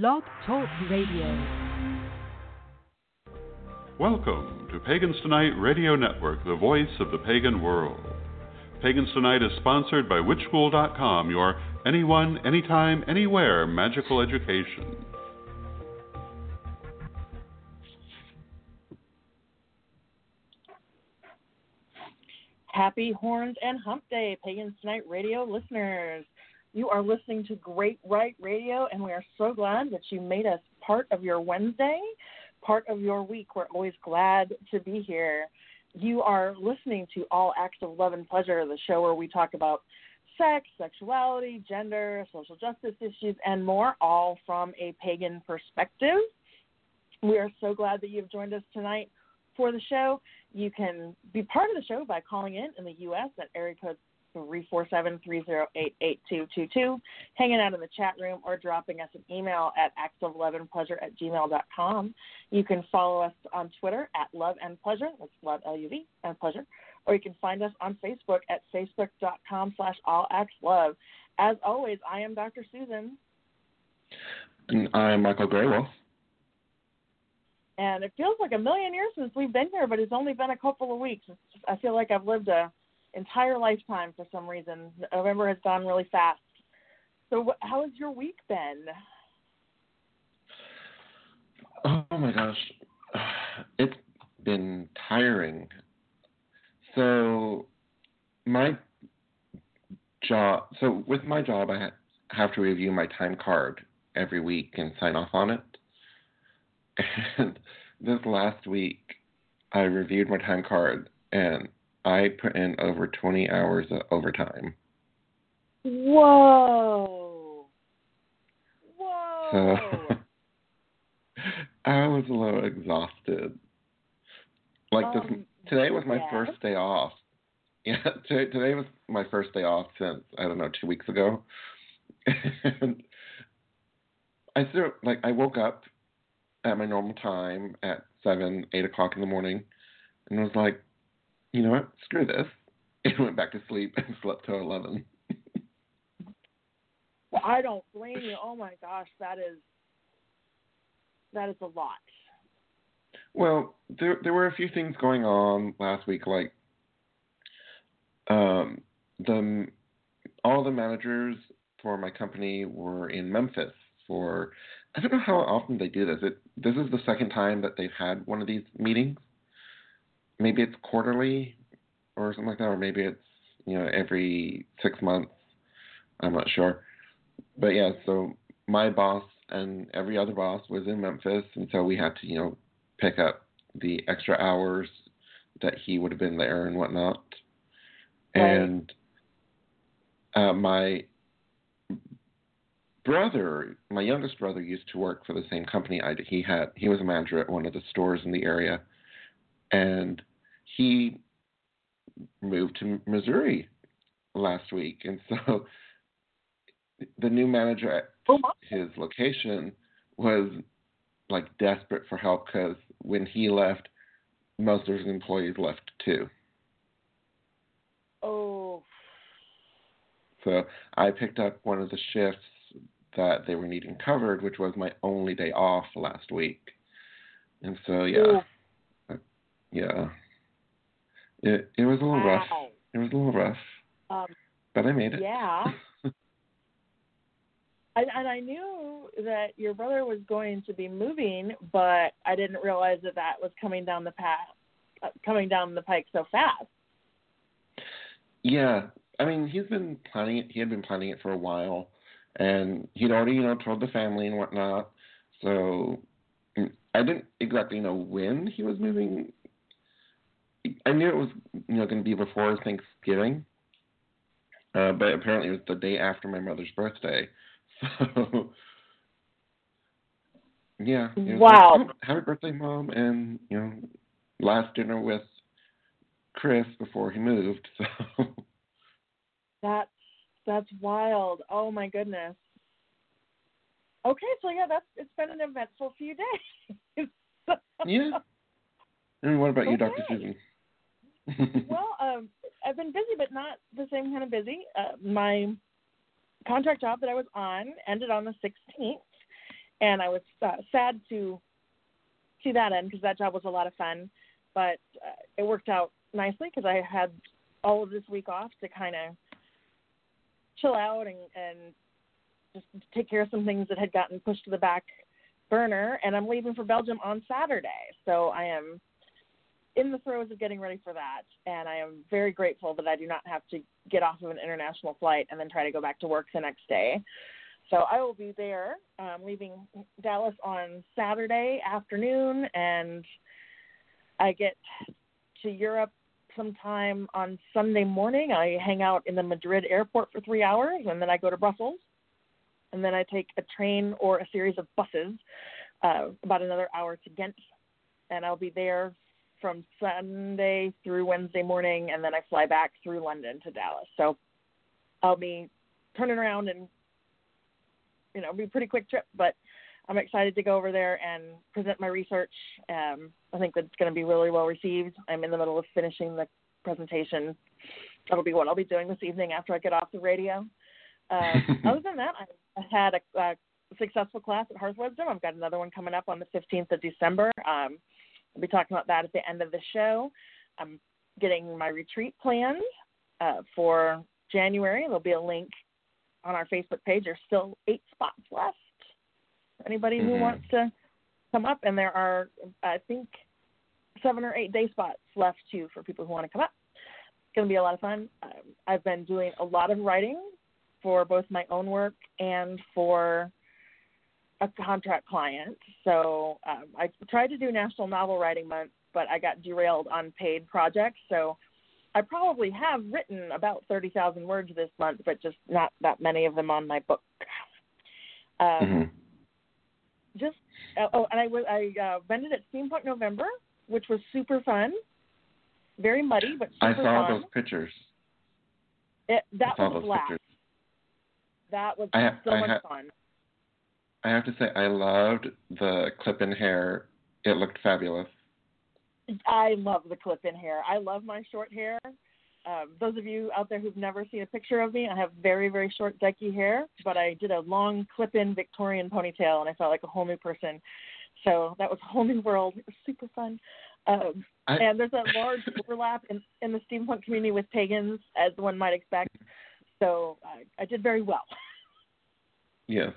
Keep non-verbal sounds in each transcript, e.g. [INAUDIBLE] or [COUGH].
Blog Talk Radio. Welcome to Pagans Tonight Radio Network, the voice of the pagan world. Pagans Tonight is sponsored by WitchSchool.com, your anyone, anytime, anywhere magical education. Happy Horns and Hump Day, Pagans Tonight Radio listeners. You are listening to Great Rite Radio, and we are so glad that you made us part of your Wednesday, part of your week. We're always glad to be here. You are listening to All Acts of Love and Pleasure, the show where we talk about sex, sexuality, gender, social justice issues, and more, all from a pagan perspective. We are so glad that you've joined us tonight for the show. You can be part of the show by calling in in the U.S. at area code 347-308-8222, hanging out in the chat room, or dropping us an email at axle eleven pleasure at gmail.com. You can follow us on Twitter at Love and Pleasure, that's Love, L-U-V, and Pleasure, or you can find us on Facebook at facebook.com slash all acts love. As always, I am Dr. Susan. And I'm Michael Greywolf. And it feels like a million years since we've been here, but it's only been a couple of weeks. Just, I feel like I've lived a entire lifetime for some reason. November has gone really fast. So, how has your week been? Oh my gosh, [SIGHS] it's been tiring. So, my job. So, with my job, I have to review my time card every week and sign off on it. [LAUGHS] And this last week, I reviewed my time card and I put in over 20 hours of overtime. Whoa. Whoa. So [LAUGHS] I was a little exhausted. Like this, Um, today was my yes. first day off. Yeah, [LAUGHS] t- today was my first day off since I don't know two weeks ago, [LAUGHS] and I still like I woke up at my normal time at seven, eight o'clock in the morning, and was like, you know what, screw this, [LAUGHS] and went back to sleep and [LAUGHS] slept till eleven. Well, I don't blame you. Oh my gosh, that is that is a lot. Well, there there were a few things going on last week, like um, the all the managers for my company were in Memphis for I don't know how often they do this. It this is the second time that they've had one of these meetings. Maybe it's quarterly or something like that, or maybe it's you know every six months. I'm not sure, but yeah. So my boss and every other boss was in Memphis, and so we had to you know pick up the extra hours that he would have been there and whatnot. Right. And uh, my brother, my youngest brother, used to work for the same company I did. He had he was a manager at one of the stores in the area, and he moved to Missouri last week, and so [LAUGHS] the new manager at Oh his location was like desperate for help because when he left, most of his employees left too. Oh. So I picked up one of the shifts that they were needing covered, which was my only day off last week. And so yeah, oh. yeah, it it was a little rough. It was a little rough, Um, but I made it. yeah. [LAUGHS] And, and I knew that your brother was going to be moving, but I didn't realize that that was coming down the path, uh, coming down the pike so fast. Yeah, I mean, he's been planning it. He had been planning it for a while, and he'd already, you know, told the family and whatnot. So mm, I didn't exactly know when he was moving. I knew it was, you know, going to be before Thanksgiving, uh, but apparently it was the day after my mother's birthday. [LAUGHS] So Yeah. Wow. like, "Oh, happy birthday, mom, and you know, last dinner with Chris before he moved. [LAUGHS] So That's that's wild. Oh my goodness. Okay, so yeah, that's it's been an eventful few days. [LAUGHS] yeah. And what about you, Dr. Susan? Well, um, I've been busy, but not the same kind of busy. Uh, my contract job that I was on ended on the 16th, and I was uh, sad to see that end because that job was a lot of fun. But uh, it worked out nicely because I had all of this week off to kind of chill out and, and just take care of some things that had gotten pushed to the back burner. And I'm leaving for Belgium on Saturday, so I am in the throes of getting ready for that, and I am very grateful that I do not have to get off of an international flight and then try to go back to work the next day. So I will be there, um, leaving Dallas on Saturday afternoon, and I get to Europe sometime on Sunday morning. I hang out in the Madrid airport for three hours, and then I go to Brussels, and then I take a train or a series of buses uh, about another hour to Ghent, and I'll be there from Sunday through Wednesday morning, and then I fly back through London to Dallas. So I'll be turning around and you know, be a pretty quick trip, but I'm excited to go over there and present my research. Um, I think that's going to be really well received. I'm in the middle of finishing the presentation. That'll be what I'll be doing this evening after I get off the radio. Um, [LAUGHS] other than that, I, had a, a successful class at Hearth Wisdom. I've got another one coming up on the 15th of December. Um, I'll be talking about that at the end of the show. I'm getting my retreat planned uh, for January. There'll be a link on our Facebook page. There's still eight spots left. Anybody who Mhm. wants to come up, and there are, I think, seven or eight day spots left too for people who want to come up. It's going to be a lot of fun. Um, I've been doing a lot of writing for both my own work and for a contract client. So um, I tried to do National Novel Writing Month, but I got derailed on paid projects. So I probably have written about 30,000 words this month, but just not that many of them on my book. Um, Mhm. Just oh, oh, and I was I uh, vended at Steampunk November, which was super fun. Very muddy, but super I saw fun. those pictures. It, that I saw was those blast. pictures. That was I so I much fun. I have to say, I loved the clip-in hair. It looked fabulous. I love the clip-in hair. I love my short hair. Um, those of you out there who've never seen a picture of me, I have very, very short, dykey hair, but I did a long clip-in Victorian ponytail, and I felt like a whole new person. So that was a whole new world. It was super fun. Um, I, and there's a large [LAUGHS] overlap in, in the steampunk community with pagans, as one might expect. So I, I did very well. [LAUGHS] Yes.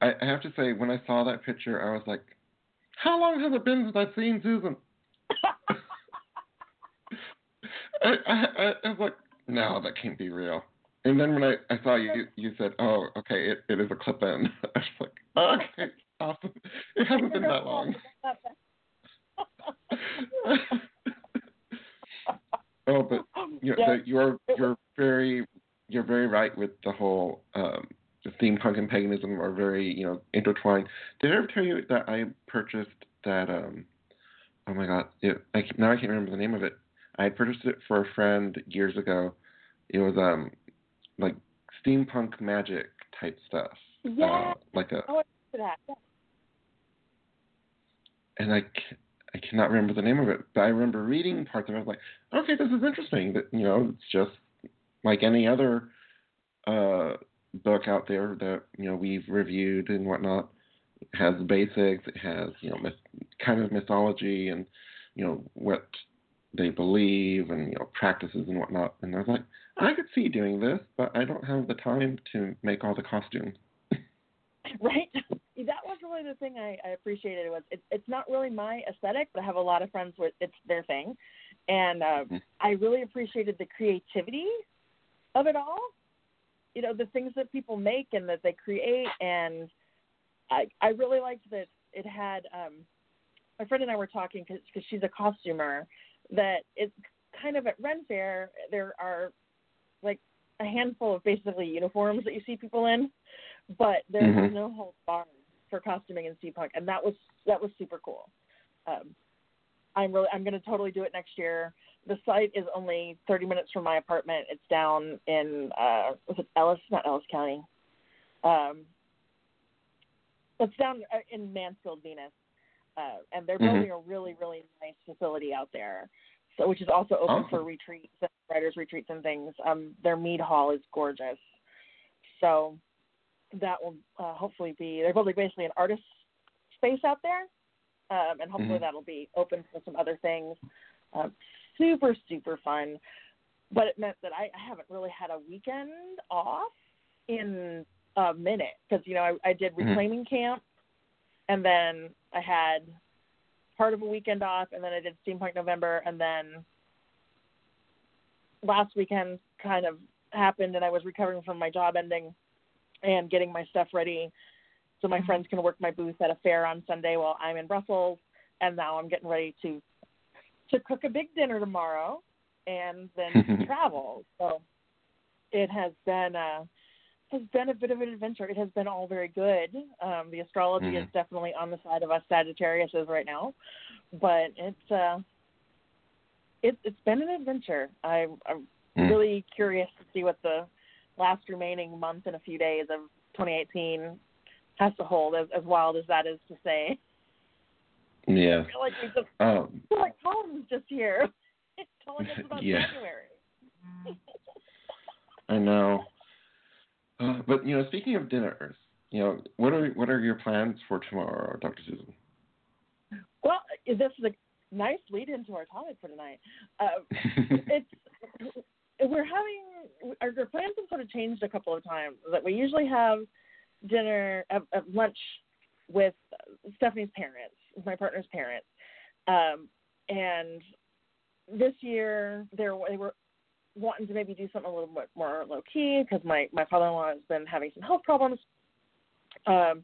I, I have to say, when I saw that picture, I was like, how long has it been since I've seen Susan? [LAUGHS] I, I, I, I was like, no, that can't be real. And then when I, I saw you, you said, oh, okay, it, it is a clip in. [LAUGHS] I was like, okay, awesome. It hasn't been that long. [LAUGHS] oh, but you know, the, you're you're very you're very right with the whole um, the steampunk and paganism are very you know intertwined. Did I ever tell you that I purchased that? um Oh my god! It, I, now I can't remember the name of it. I had purchased it for a friend years ago. It was um like steampunk magic type stuff. Yeah. Uh, like a Oh, that. Yeah. and I, I cannot remember the name of it, but I remember reading parts of it. I was like, okay, this is interesting. That you know, it's just like any other uh, book out there that you know we've reviewed and whatnot. It has basics. It has you know myth, kind of mythology and you know what they believe and you know practices and whatnot. And I was like, I could see doing this, but I don't have the time to make all the costumes. [LAUGHS] right that was really the thing i, I appreciated was it, it's not really my aesthetic but i have a lot of friends where it's their thing and uh, Mhm. i really appreciated the creativity of it all you know the things that people make and that they create and i i really liked that it had um my friend and i were talking because she's a costumer that it's kind of at ren fair there are like a handful of basically uniforms that you see people in but there's Mhm. no whole barred. for costuming and steampunk, and that was that was super cool. Um, I'm really I'm going to totally do it next year. The site is only 30 minutes from my apartment. It's down in uh, was it Ellis, not Ellis County. Um, it's down uh, in Mansfield, Venus, uh, and they're Mhm. building a really really nice facility out there. So, which is also open for retreats, and writers retreats, and things. Um, their mead hall is gorgeous. So that will uh, hopefully be they're building basically an artist space out there, um, and hopefully Mhm. that'll be open for some other things. Um, super super fun, but it meant that I, I haven't really had a weekend off in a minute because you know I, I did Mhm. reclaiming camp, and then I had part of a weekend off, and then I did Steampunk November, and then last weekend kind of happened, and I was recovering from my job ending and getting my stuff ready so my friends can work my booth at a fair on Sunday while I'm in Brussels, and now I'm getting ready to to cook a big dinner tomorrow and then [LAUGHS] travel. So it has been a has been a bit of an adventure. It has been all very good. Um, the astrology is Mhm. definitely on the side of us Sagittariuses right now, but it's uh, it, it's been an adventure. I, I'm Mm. really curious to see what the last remaining month and a few days of 2018 has to hold. As, as wild as that is to say, Yeah. I feel like we just Um, I feel like Colin's just here [LAUGHS] telling us about Yeah. January. I know. Uh, but you know, speaking of dinners, you know, what are what are your plans for tomorrow, Dr. Susan? Well, this is a nice lead into our topic for tonight. Uh, [LAUGHS] it's we're having our, our plans have sort of changed a couple of times. That we usually have dinner, uh, uh, lunch with Stephanie's parents, my partner's parents, um, and this year they were wanting to maybe do something a little bit more low key because my my father-in-law has been having some health problems, um,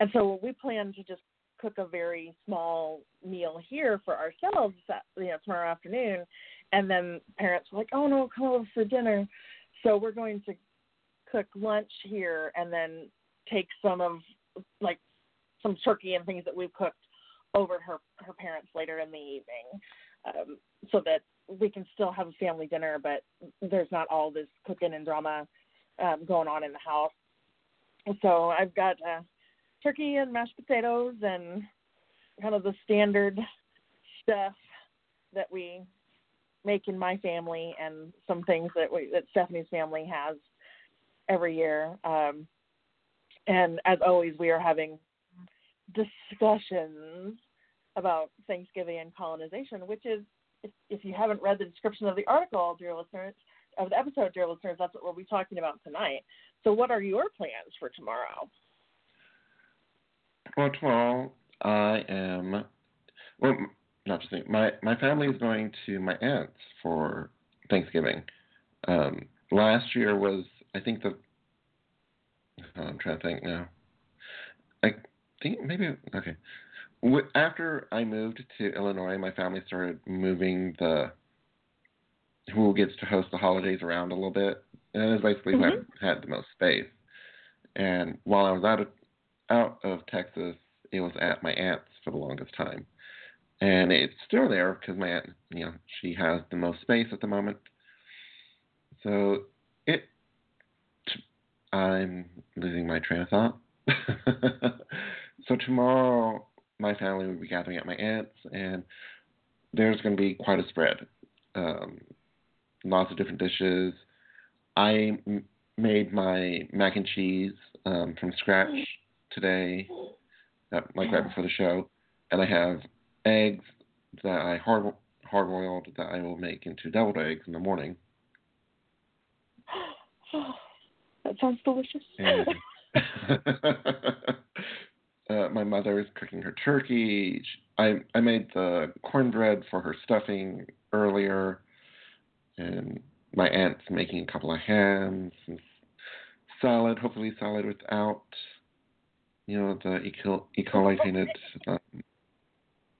and so we plan to just cook a very small meal here for ourselves, that, you know, tomorrow afternoon, and then parents were like, "Oh no, come over for dinner." So we're going to cook lunch here, and then take some of like some turkey and things that we've cooked over her her parents later in the evening, um, so that we can still have a family dinner, but there's not all this cooking and drama um, going on in the house. So I've got uh, turkey and mashed potatoes and kind of the standard stuff that we make in my family and some things that we that Stephanie's family has every year. Um, and as always, we are having discussions about Thanksgiving and colonization, which is, if, if you haven't read the description of the article, dear listeners, of the episode, dear listeners, that's what we'll be talking about tonight. So, what are your plans for tomorrow? Well, tomorrow I am. Well, not just me. My my family is going to my aunt's for Thanksgiving. Um, last year was I think the. Oh, I'm trying to think now. I think maybe okay. After I moved to Illinois, my family started moving the who gets to host the holidays around a little bit, and it was basically who Mhm. had the most space. And while I was out of out of Texas, it was at my aunt's for the longest time, and it's still there because my aunt, you know, she has the most space at the moment. So I'm losing my train of thought. so tomorrow, my family will be gathering at my aunt's, and there's going to be quite a spread. Um, lots of different dishes. I m- made my mac and cheese um, from scratch today, uh, like right before the show, and I have eggs that I hard hard boiled that I will make into deviled eggs in the morning. That sounds delicious. [LAUGHS] Uh, my mother is cooking her turkey. I I made the cornbread for her stuffing earlier, and my aunt's making a couple of hams and salad. Hopefully, salad without, you know, the E. coli E. coli tainted [LAUGHS] um,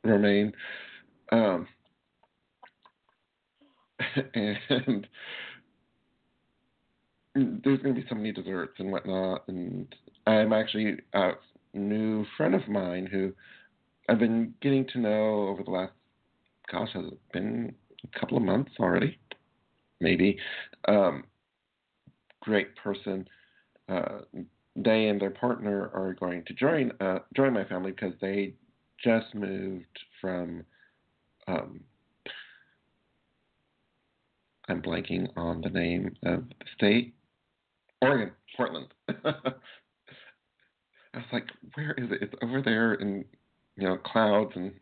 romaine. Um, [LAUGHS] and there's going to be so many desserts and whatnot. And I'm actually a new friend of mine who I've been getting to know over the last, gosh, has it been a couple of months already? Maybe. Um, great person. Uh, they and their partner are going to join uh, join my family because they just moved from. Um, I'm blanking on the name of the state. Oregon, Portland. [LAUGHS] I was like, where is it? It's over there in you know clouds and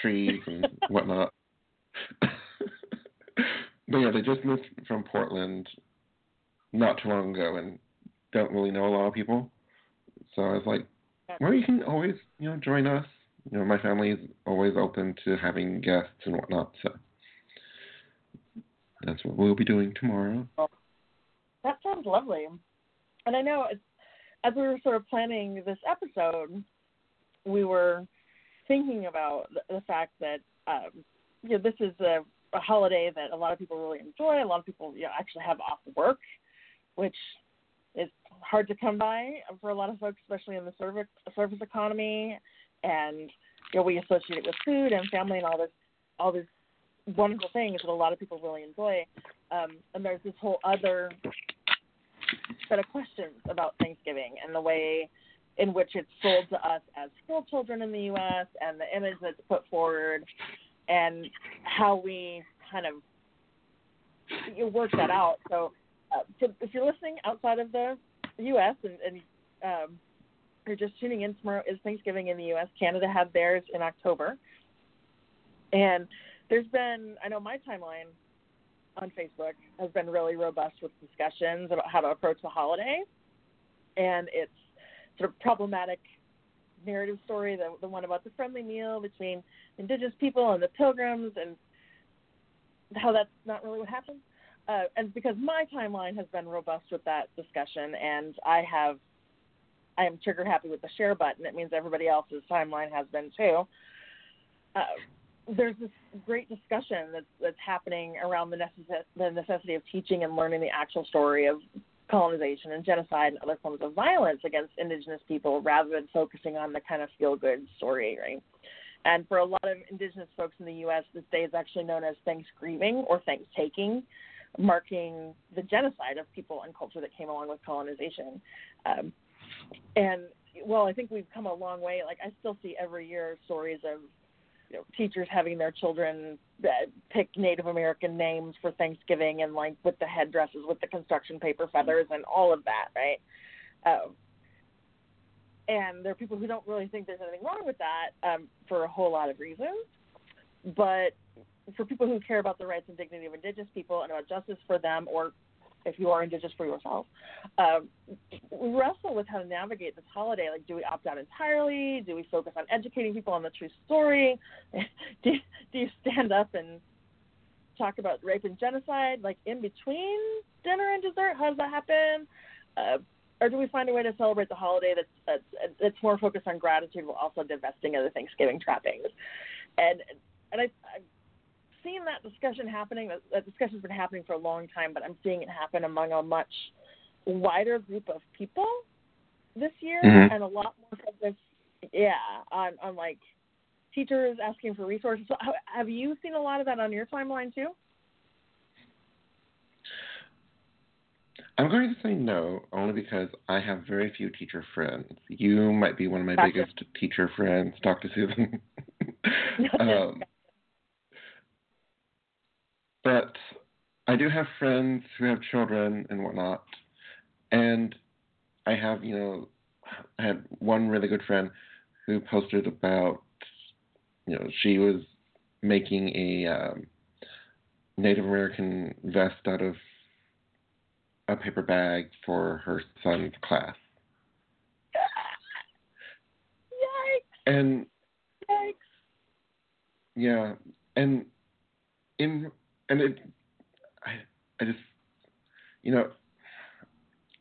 trees and [LAUGHS] whatnot. [LAUGHS] but yeah, they just moved from Portland not too long ago and don't really know a lot of people. So I was like, well, you can always you know join us. You know, my family is always open to having guests and whatnot. So that's what we'll be doing tomorrow. Lovely. And I know as we were sort of planning this episode, we were thinking about the, fact that um, you know this is a, a holiday that a lot of people really enjoy. A lot of people you know actually have off work, which is hard to come by for a lot of folks, especially in the service service economy. And you know we associate it with food and family and all this all these wonderful things that a lot of people really enjoy. Um, and there's this whole other set of questions about Thanksgiving and the way in which it's sold to us as school children in the U.S. and the image that's put forward and how we kind of work that out. So, uh, if you're listening outside of the U.S. and, and um, you're just tuning in, tomorrow is Thanksgiving in the U.S. Canada had theirs in October, and there's been I know my timeline on Facebook has been really robust with discussions about how to approach the holiday, and it's sort of problematic narrative story, the the one about the friendly meal between indigenous people and the pilgrims, and how that's not really what happened. Uh, and because my timeline has been robust with that discussion, and I have, I am trigger happy with the share button. It means everybody else's timeline has been too. Uh, there's this great discussion that's that's happening around the, the necessity of teaching and learning the actual story of colonization and genocide and other forms of violence against indigenous people rather than focusing on the kind of feel good story, right? And for a lot of indigenous folks in the US, this day is actually known as Thanksgiving or Thanksgiving, marking the genocide of people and culture that came along with colonization. Um, and well, I think we've come a long way. Like I still see every year stories of you know, teachers having their children uh, pick Native American names for Thanksgiving and like with the headdresses with the construction paper feathers and all of that, right? Um, and there are people who don't really think there's anything wrong with that um, for a whole lot of reasons. But for people who care about the rights and dignity of Indigenous people and about justice for them or if you are indigenous for yourself. Um, wrestle with how to navigate this holiday. Like, do we opt out entirely? Do we focus on educating people on the true story? [LAUGHS] do, do you stand up and talk about rape and genocide, like in between dinner and dessert? How does that happen? Uh, or do we find a way to celebrate the holiday that's, that's that's more focused on gratitude while also divesting of the Thanksgiving trappings? And and I, I seen that discussion happening. That, that discussion's been happening for a long time, but I'm seeing it happen among a much wider group of people this year, mm-hmm. and a lot more focus, yeah, on on like teachers asking for resources. So, have you seen a lot of that on your timeline too? I'm going to say no, only because I have very few teacher friends. You might be one of my gotcha. biggest teacher friends, Dr. Susan. [LAUGHS] um, but I do have friends who have children and whatnot, and I have, you know, I had one really good friend who posted about, you know, she was making a um, Native American vest out of a paper bag for her son's class. Yikes! And Yikes! Yeah, and in and it, I, I just, you know,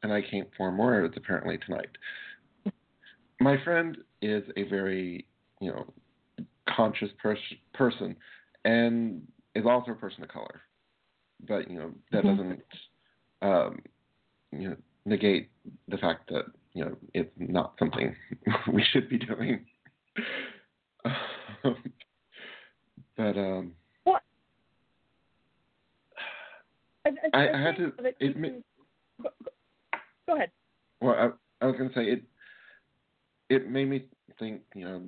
and I can't form words apparently tonight. My friend is a very, you know, conscious pers- person, and is also a person of color. But you know that mm-hmm. doesn't, um, you know, negate the fact that you know, it's not something [LAUGHS] we should be doing. [LAUGHS] but um, what? I, I, had to. admit. go, go, ahead. Well, I, I was going to say it. It made me think. You know,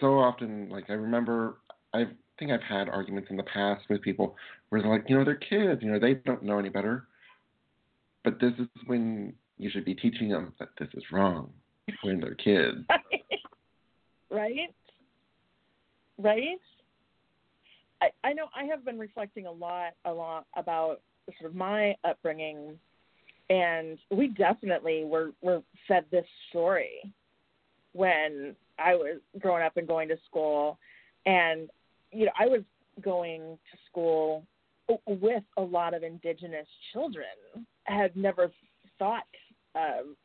so often, like I remember, I think I've had arguments in the past with people where they're like, you know, they're kids. You know, they don't know any better. But this is when you should be teaching them that this is wrong when they're kids. [LAUGHS] right? Right? I, I know I have been reflecting a lot a lot about sort of my upbringing and we definitely were were fed this story when I was growing up and going to school and you know I was going to school with a lot of indigenous children I had never thought um,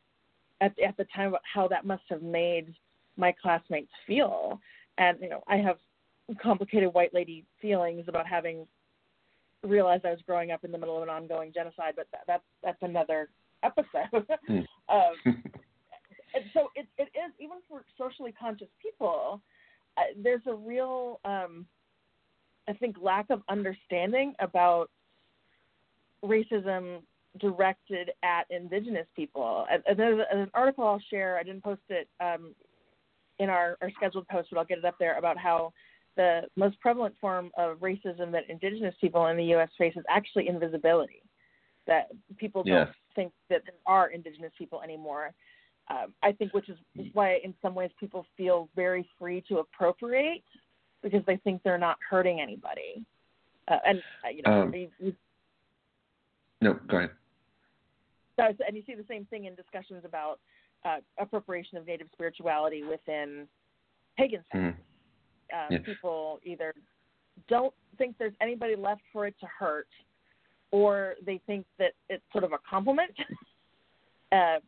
at at the time how that must have made my classmates feel. And you know, I have complicated white lady feelings about having realized I was growing up in the middle of an ongoing genocide, but that, that's that's another episode. [LAUGHS] Mm. um, [LAUGHS] and so it it is even for socially conscious people. Uh, there's a real, um, I think, lack of understanding about racism directed at indigenous people. And there's an article I'll share. I didn't post it um, in our, our scheduled post, but I'll get it up there about how the most prevalent form of racism that indigenous people in the U.S. face is actually invisibility. That people don't yes. think that there are indigenous people anymore. Um, I think, which is why in some ways people feel very free to appropriate because they think they're not hurting anybody. Uh, and uh, you know, um, you, you, no, go ahead and you see the same thing in discussions about uh, appropriation of native spirituality within pagan sects. Mm. Um, People either don't think there's anybody left for it to hurt, or they think that it's sort of a compliment. [LAUGHS] uh,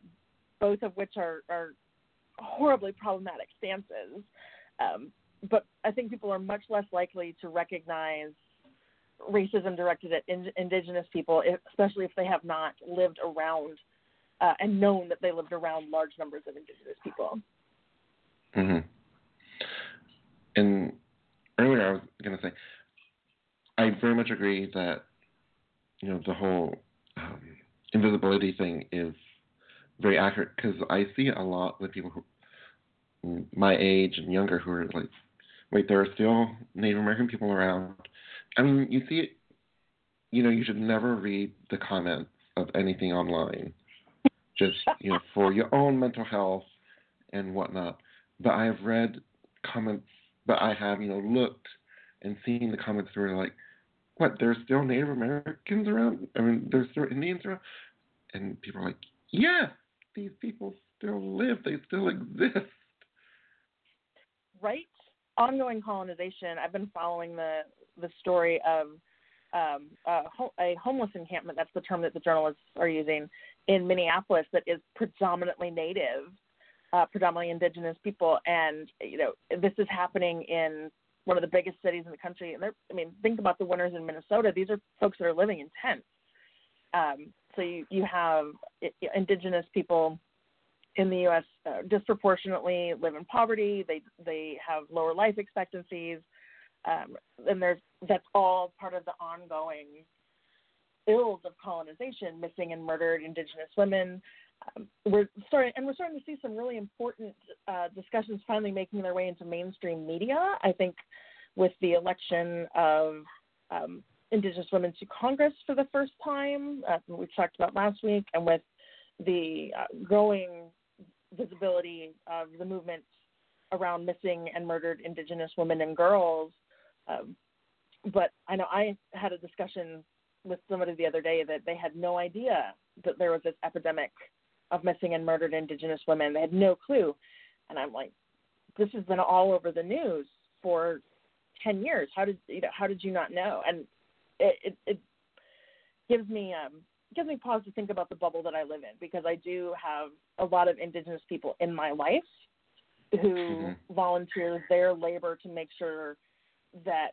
both of which are, are horribly problematic stances. Um, but I think people are much less likely to recognize racism directed at in, indigenous people, especially if they have not lived around uh, and known that they lived around large numbers of indigenous people. hmm And earlier I was to say, I very much agree that you know the whole um, invisibility thing is very accurate because I see a lot with people who my age and younger who are like, wait, there are still Native American people around I mean, you see it. You know, you should never read the comments of anything online, just you know, for your own mental health and whatnot. But I have read comments, but I have you know looked and seen the comments where like, what? There's still Native Americans around. I mean, there's still Indians around, and people are like, yeah, these people still live. They still exist. Right ongoing colonization, I've been following the the story of um, a, a homeless encampment. That's the term that the journalists are using in Minneapolis. That is predominantly native, uh, predominantly indigenous people, and you know this is happening in one of the biggest cities in the country. And they're, I mean, think about the winters in Minnesota. These are folks that are living in tents. Um, so you you have indigenous people in the U.S. Uh, disproportionately live in poverty. They they have lower life expectancies, um, and there's that's all part of the ongoing ills of colonization, missing and murdered Indigenous women. We're starting, and we're starting to see some really important uh, discussions finally making their way into mainstream media. I think with the election of um, Indigenous women to Congress for the first time, uh, we talked about last week, and with the uh, growing visibility of the movement around missing and murdered Indigenous women and girls. Um, but I know I had a discussion with somebody the other day that they had no idea that there was this epidemic of missing and murdered Indigenous women. They had no clue. And I'm like, this has been all over the news for 10 years. How did you know, how did you not know? And it, it, it gives me um, gives me pause to think about the bubble that I live in because I do have a lot of Indigenous people in my life who mm-hmm. volunteer their labor to make sure that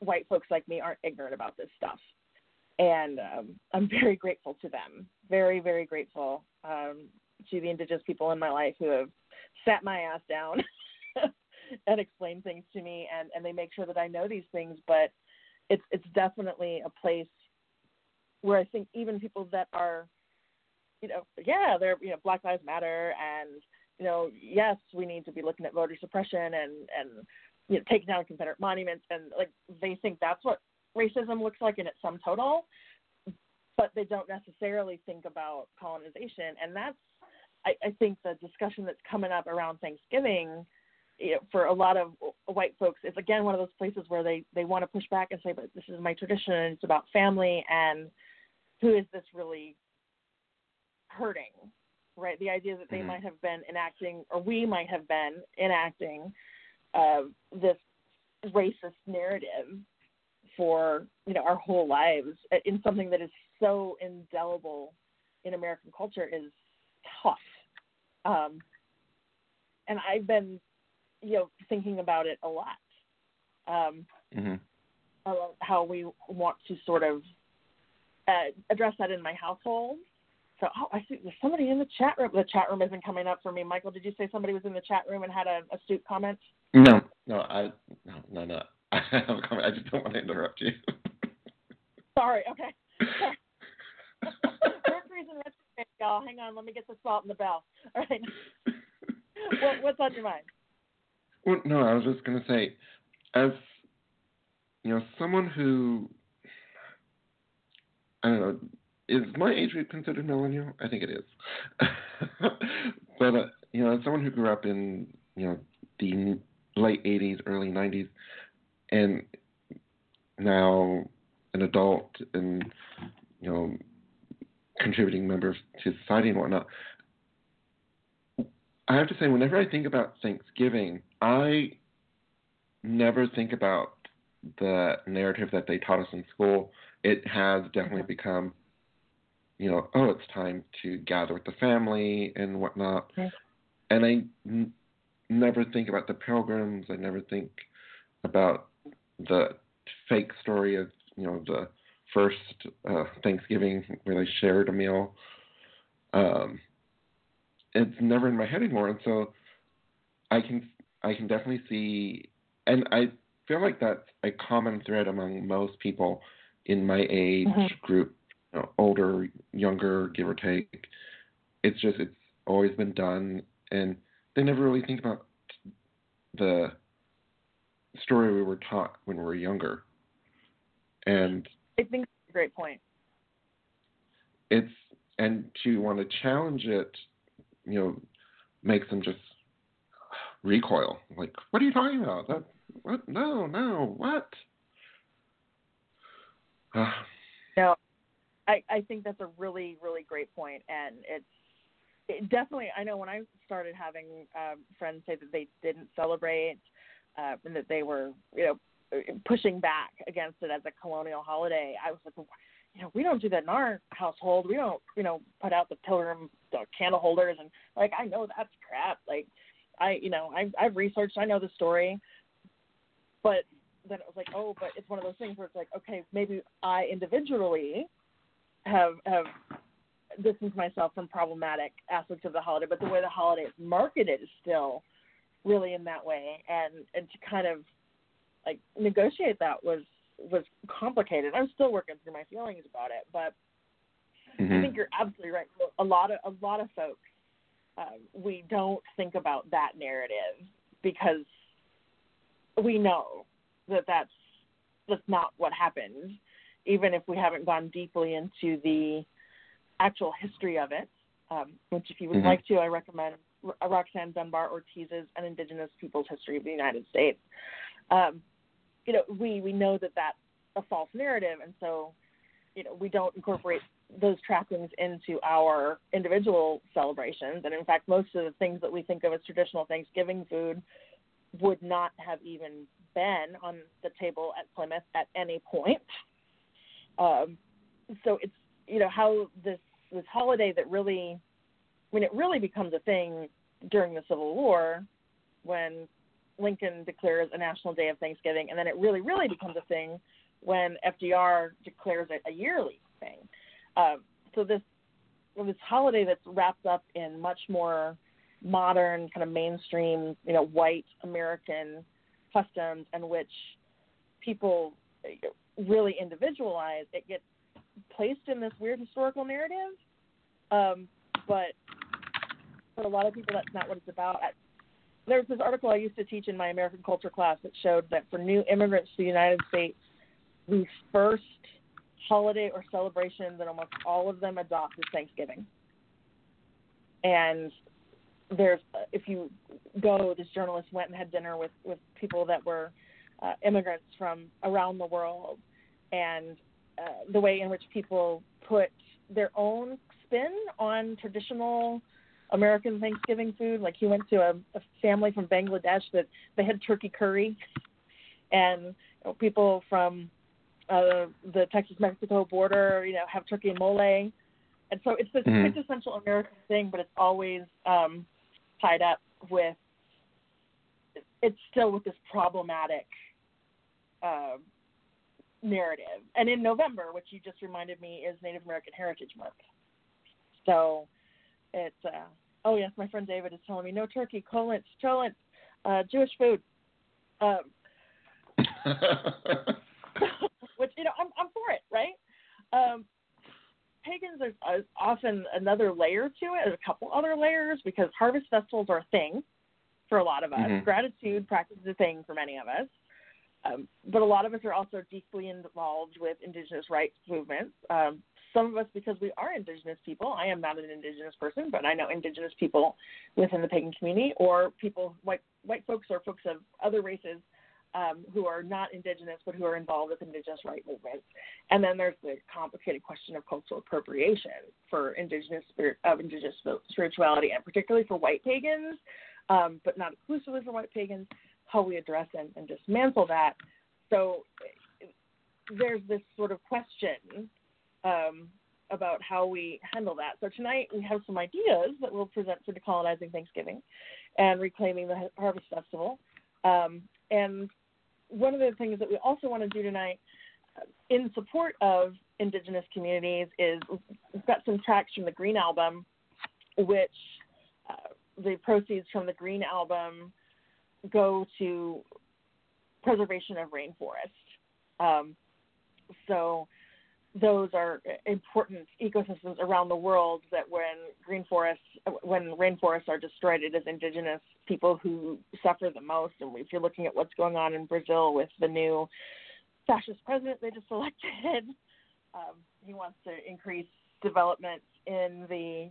white folks like me aren't ignorant about this stuff. And um, I'm [LAUGHS] very grateful to them. Very, very grateful um, to the indigenous people in my life who have sat my ass down [LAUGHS] and explained things to me and, and they make sure that I know these things. But it's it's definitely a place where I think even people that are, you know, yeah, they're you know Black Lives Matter and you know yes we need to be looking at voter suppression and and you know taking down Confederate monuments and like they think that's what racism looks like in its sum total, but they don't necessarily think about colonization and that's I, I think the discussion that's coming up around Thanksgiving you know, for a lot of white folks, it's again one of those places where they they want to push back and say, "But this is my tradition. It's about family, and who is this really hurting?" Right? The idea that they Mhm. might have been enacting, or we might have been enacting, uh, this racist narrative for you know our whole lives in something that is so indelible in American culture is tough. Um, and I've been you know thinking about it a lot um, hmm about how we want to sort of uh, address that in my household so oh i see there's somebody in the chat room the chat room isn't coming up for me michael did you say somebody was in the chat room and had a astute comment No, no, I no, no, no. [LAUGHS] I have a comment. I just don't want to interrupt you. sorry okay Sorry. [LAUGHS] mercury's in retrograde y'all hang on let me get the salt in the bell all right [LAUGHS] what, what's on your mind Well, no, I was just gonna say, as you know, someone who I don't know, is my age group considered millennial? I think it is. [LAUGHS] but uh, you know, as someone who grew up in you know the late '80s, early '90s, and now an adult and you know contributing member to society and whatnot. I have to say, whenever I think about Thanksgiving, I never think about the narrative that they taught us in school. It has definitely become, you know, oh, it's time to gather with the family and whatnot. And I n- never think about the pilgrims. I never think about the fake story of, you know, the first uh, Thanksgiving where they shared a meal. Um, it's never in my head anymore, and so I can I can definitely see, and I feel like that's a common thread among most people in my age Mhm. group, you know, older, younger, give or take. It's just it's always been done, and they never really think about the story we were taught when we were younger, and i think that's a great point it's and to want to challenge it, you know, makes them just recoil. Like, what are you talking about? That what? No, no, what? [SIGHS] No, I, I think that's a really, really great point, and it's it definitely. I know when I started having um, friends say that they didn't celebrate uh, and that they were, you know, pushing back against it as a colonial holiday. I was like, you know, we don't do that in our household. We don't, you know, put out the pilgrim the candle holders, and like I know that's crap. Like I, you know, I've I've researched. I know the story, but then it was like, oh, but it's one of those things where it's like, okay, maybe I individually have have distanced myself from problematic aspects of the holiday, but the way the holiday is marketed is still really in that way, and and to kind of like negotiate that was was complicated. I'm still working through my feelings about it, but I mhm. think you're absolutely right. A lot of a lot of folks, um, we don't think about that narrative because we know that that's that's not what happened, even if we haven't gone deeply into the actual history of it. Um, which, if you would Mhm. like to, I recommend Ro- Roxanne Dunbar Ortiz's "An Indigenous People's History of the United States." Um, you know, we we know that that's a false narrative, and so you know we don't incorporate those trappings into our individual celebrations. And in fact, most of the things that we think of as traditional Thanksgiving food would not have even been on the table at Plymouth at any point. Um, so it's you know how this this holiday that really, mean, it really becomes a thing during the Civil War when Lincoln declares a national day of Thanksgiving, and then it really, really becomes a thing when FDR declares it a yearly thing. Um, so this this holiday that's wrapped up in much more modern, kind of mainstream, you know, white American customs, and which people really individualize. It gets placed in this weird historical narrative, um, but for a lot of people, that's not what it's about. There's this article I used to teach in my American culture class that showed that for new immigrants to the United States, the first holiday or celebration that almost all of them adopt is Thanksgiving. And there's, if you go, this journalist went and had dinner with with people that were uh, immigrants from around the world, and uh, the way in which people put their own spin on traditional American Thanksgiving food. Like he went to a, a family from Bangladesh that they had turkey curry, and you know, people from uh, the Texas Mexico border, you know, have turkey and mole. And so it's this mm-hmm. quintessential American thing, but it's always um, tied up with it's still with this problematic uh, narrative. And in November, which you just reminded me, is Native American Heritage Month. So it's uh, oh yes, my friend David is telling me no turkey, cholent, uh, Jewish food. Um, [LAUGHS] [LAUGHS] which you know I'm I'm for it, right? Um, pagans are, often another layer to it. A couple other layers because harvest festivals are a thing for a lot of us. Mm-hmm. Gratitude practice is a thing for many of us. Um, but a lot of us are also deeply involved with indigenous rights movements. Um, some of us because we are indigenous people. I am not an indigenous person, but I know indigenous people within the pagan community, or people white white folks or folks of other races um, who are not indigenous but who are involved with indigenous right movements. And then there's the complicated question of cultural appropriation for indigenous spirit of indigenous spirituality, and particularly for white pagans, um, but not exclusively for white pagans. How we address and, and dismantle that. So there's this sort of question um, about how we handle that. So tonight we have some ideas that we'll present for decolonizing Thanksgiving and reclaiming the Harvest Festival. Um, and one of the things that we also want to do tonight uh, in support of indigenous communities is we've got some tracks from the Green Album, which uh, the proceeds from the Green Album go to preservation of rainforest. Um, so those are important ecosystems around the world that when green forests when rainforests are destroyed it is indigenous people who suffer the most. And if you're looking at what's going on in brazil with the new fascist president they just [LAUGHS] elected um, he wants to increase development in the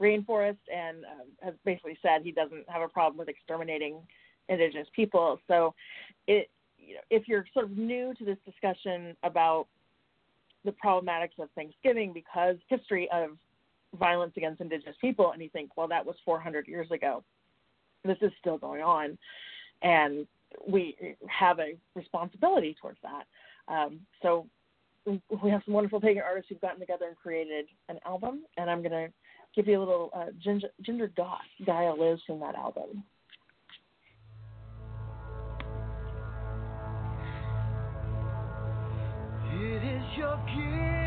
rainforest and um, has basically said he doesn't have a problem with exterminating indigenous people. So it you know if you're sort of new to this discussion about the problematics of Thanksgiving because history of violence against indigenous people and you think well that was 400 years ago. This is still going on and we have a responsibility towards that. Um, so we have some wonderful pagan artists who've gotten together and created an album and i'm going to give you a little uh, ginger, ginger Doss gaia lives from that album It is your gift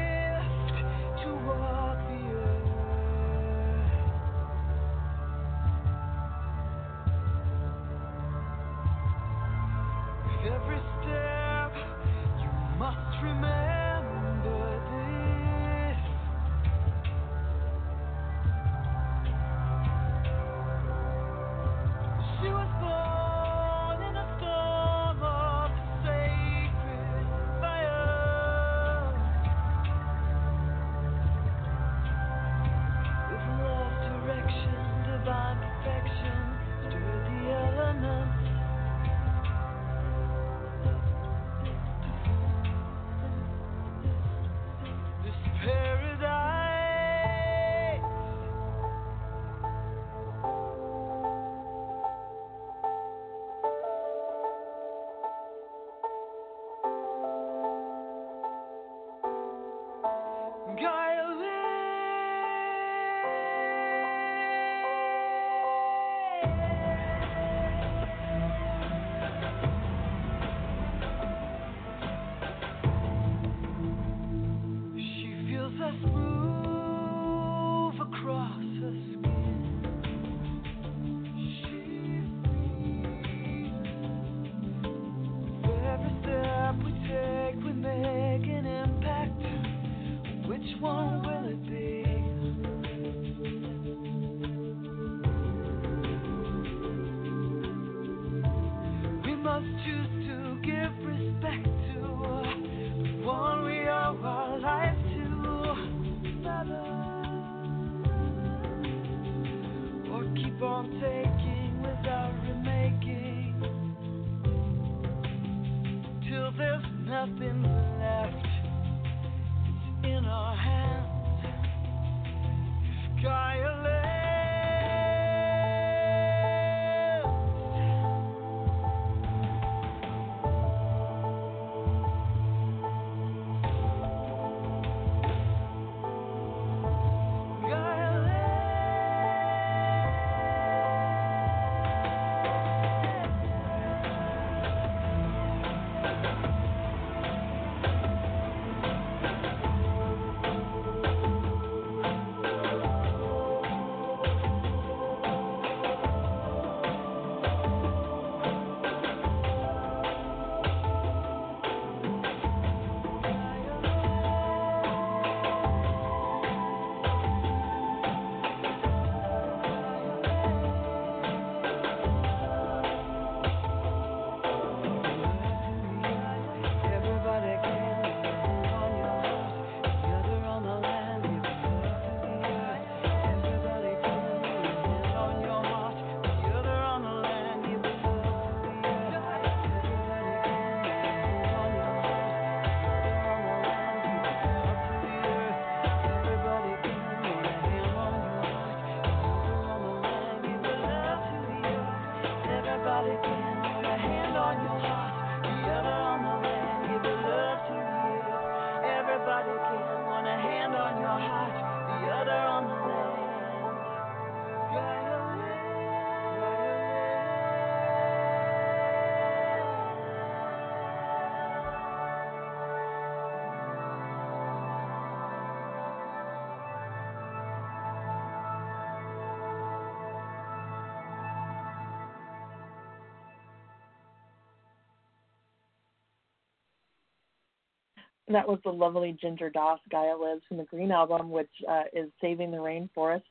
That was the lovely Ginger Doss Gaia Lives from the Green Album, which uh, is Saving the Rainforest,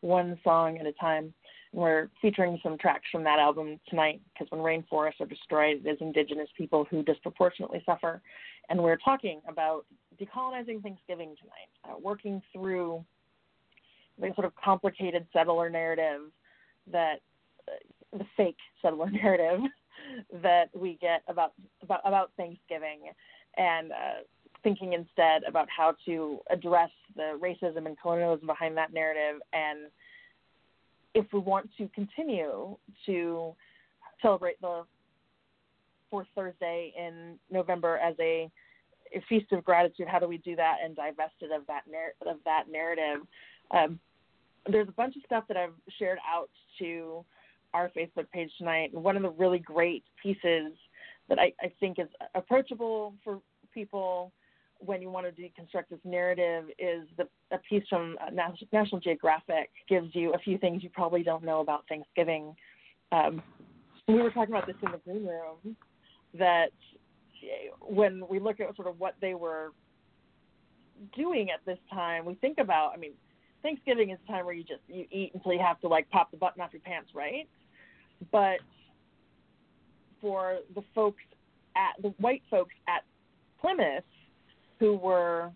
one song at a time. And we're featuring some tracks from that album tonight because when rainforests are destroyed, it is indigenous people who disproportionately suffer. And we're talking about decolonizing Thanksgiving tonight, uh, working through the sort of complicated settler narrative that uh, the fake settler [LAUGHS] narrative that we get about about, about Thanksgiving and uh, thinking instead about how to address the racism and colonialism behind that narrative and if we want to continue to celebrate the fourth Thursday in November as a, a feast of gratitude, how do we do that and divest it of that of that narrative? Um, there's a bunch of stuff that I've shared out to our Facebook page tonight. One of the really great pieces that I, I think is approachable for people when you want to deconstruct this narrative is the a piece from uh, National Geographic gives you a few things you probably don't know about Thanksgiving. Um, we were talking about this in the green room that when we look at sort of what they were doing at this time, we think about. I mean, Thanksgiving is a time where you just you eat until you have to like pop the button off your pants, right? But for the folks at the white folks at Plymouth who were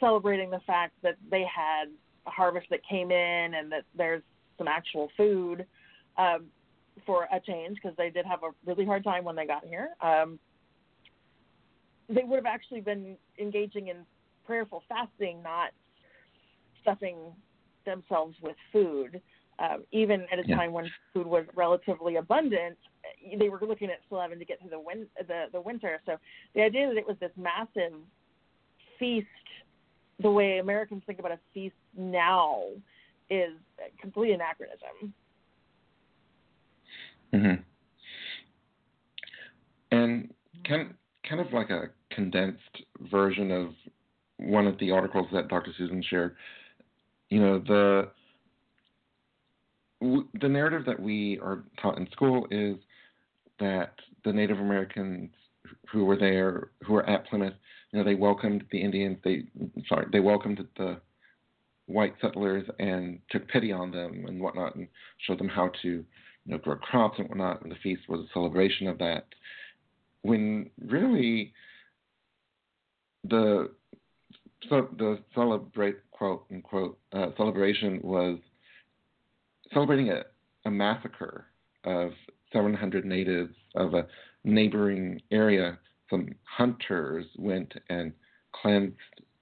celebrating the fact that they had a harvest that came in and that there's some actual food um, for a change because they did have a really hard time when they got here. Um, they would have actually been engaging in prayerful fasting, not stuffing themselves with food. Um, even at a Yeah. time when food was relatively abundant, they were looking at having to get through the, win- the the winter. So the idea that it was this massive feast, the way Americans think about a feast now, is a complete anachronism. hmm And kind kind of like a condensed version of one of the articles that Dr. Susan shared. You know the the narrative that we are taught in school is that the Native Americans who were there, who were at Plymouth, you know, they welcomed the Indians. They sorry, they welcomed the white settlers and took pity on them and whatnot, and showed them how to you know, grow crops and whatnot, and the feast was a celebration of that. When really the so the celebrate quote unquote uh, celebration was celebrating a, a massacre of 700 natives of a neighboring area. Some hunters went and cleansed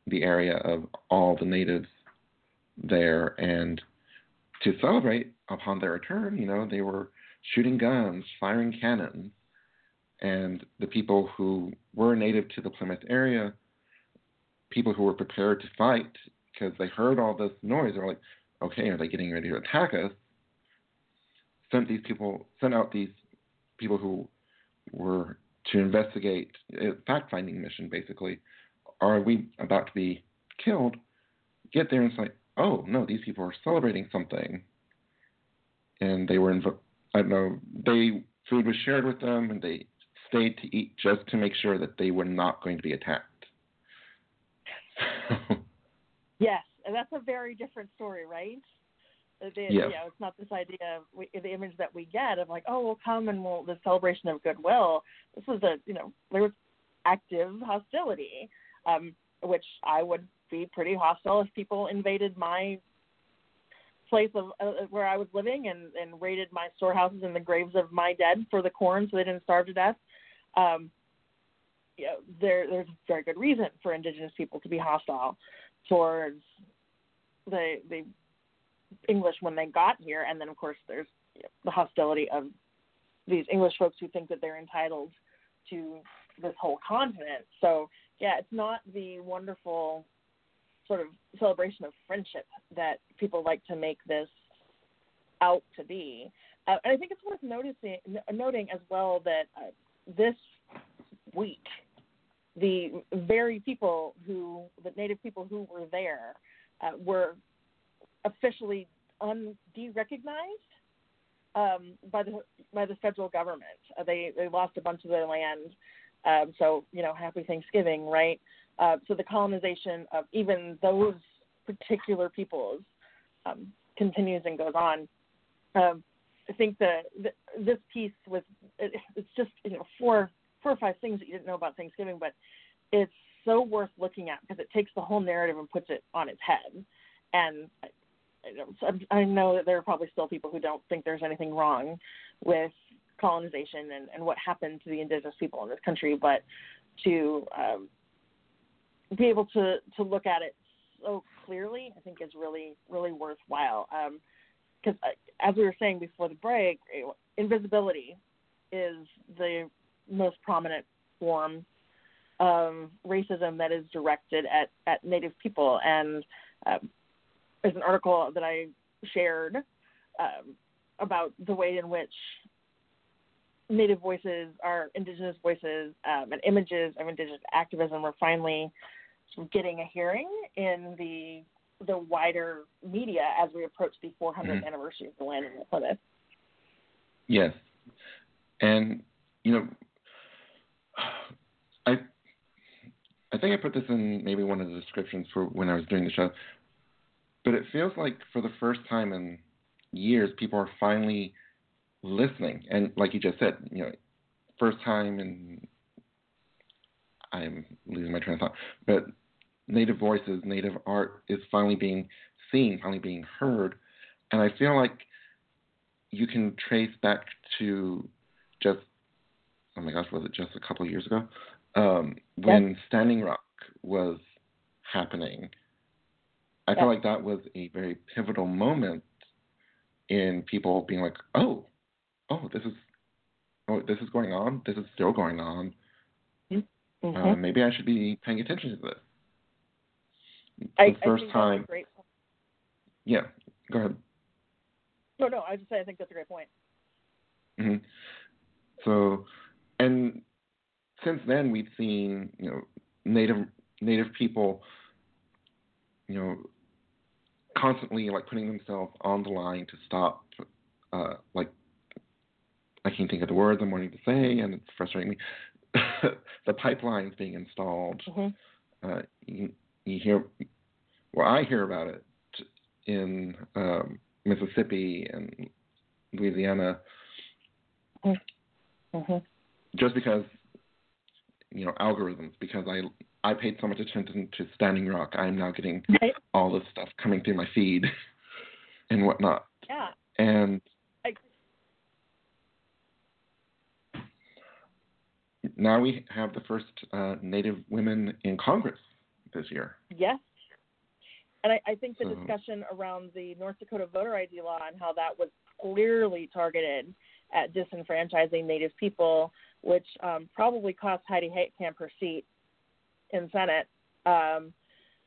the area of all the natives there, and to celebrate upon their return, you know, they were shooting guns, firing cannons, and the people who were native to the Plymouth area, people who were prepared to fight because they heard all this noise, they were like, okay, are they getting ready to attack us? Sent these people, sent out these people who were to investigate a fact-finding mission, basically. Are we about to be killed? Get there and it's like, oh no, these people are celebrating something, and they were inv- I don't know. They food was shared with them, and they stayed to eat just to make sure that they were not going to be attacked. [LAUGHS] Yes, and that's a very different story, right? Uh, The, Yes. You know, it's not this idea of we, the image that we get of like, oh, we'll come and we'll the celebration of goodwill. This was a, you know, there was active hostility, um, which I would be pretty hostile if people invaded my place of uh, where I was living and and raided my storehouses and the graves of my dead for the corn so they didn't starve to death. Um, you know, there there's very good reason for indigenous people to be hostile towards the the English when they got here, and then of course there's the hostility of these English folks who think that they're entitled to this whole continent. So yeah, it's not the wonderful sort of celebration of friendship that people like to make this out to be. Uh, and I think it's worth noticing noting as well that uh, this week the very people who the native people who were there uh, were officially un derecognized um, by the by the federal government. Uh, they they lost a bunch of their land. Um, so you know, happy Thanksgiving, right? Uh, so the colonization of even those particular peoples um, continues and goes on. Um, I think the, the this piece with it, it's just you know four four or five things that you didn't know about Thanksgiving, but it's so worth looking at because it takes the whole narrative and puts it on its head. And I, know- that there are probably still people who don't think there's anything wrong with colonization and, and what happened to the indigenous people in this country, but to um, be able to to look at it so clearly, I think is really really worthwhile. Because as we were saying before the break, invisibility is the most prominent form of racism that is directed at at Native people. And um, there's an article that I shared um, about the way in which Native voices, our Indigenous voices, um, and images of Indigenous activism are finally sort of getting a hearing in the the wider media as we approach the 400th Mhm. anniversary of the landing of Plymouth. Yes, and you know, I I think I put this in maybe one of the descriptions for when I was doing the show, but it feels like for the first time in years, people are finally listening, and like you just said, you know, first time in I'm losing my train of thought, but native voices, native art is finally being seen, finally being heard, and I feel like you can trace back to just oh my gosh, was it just a couple of years ago? Um, when Standing Rock was happening? I feel like that was a very pivotal moment in people being like, oh, oh, this is oh, this is going on. This is still going on. Mhm. Uh, maybe I should be paying attention to this. It's I, the first I think time. That's a great point. Yeah, go ahead. No, no, I just say I think that's a great point. hmm So, and since then we've seen you know native native people, you know, constantly like putting themselves on the line to stop, uh, like I can't think of the words I'm wanting to say, and it's frustrating me. [LAUGHS] the pipelines being installed. hmm Uh, you, you hear, well, I hear about it in um, Mississippi and Louisiana, Mm-hmm. just because you know algorithms. Because I I paid so much attention to Standing Rock, I am now getting Right. all this stuff coming through my feed [LAUGHS] and whatnot. Yeah. And I- now we have the first uh, Native women in Congress this year. Yes. And I, I think the So- discussion around the North Dakota voter ID law and how that was clearly targeted at disenfranchising Native people, which um, probably cost Heidi Heitkamp her seat in Senate. Um,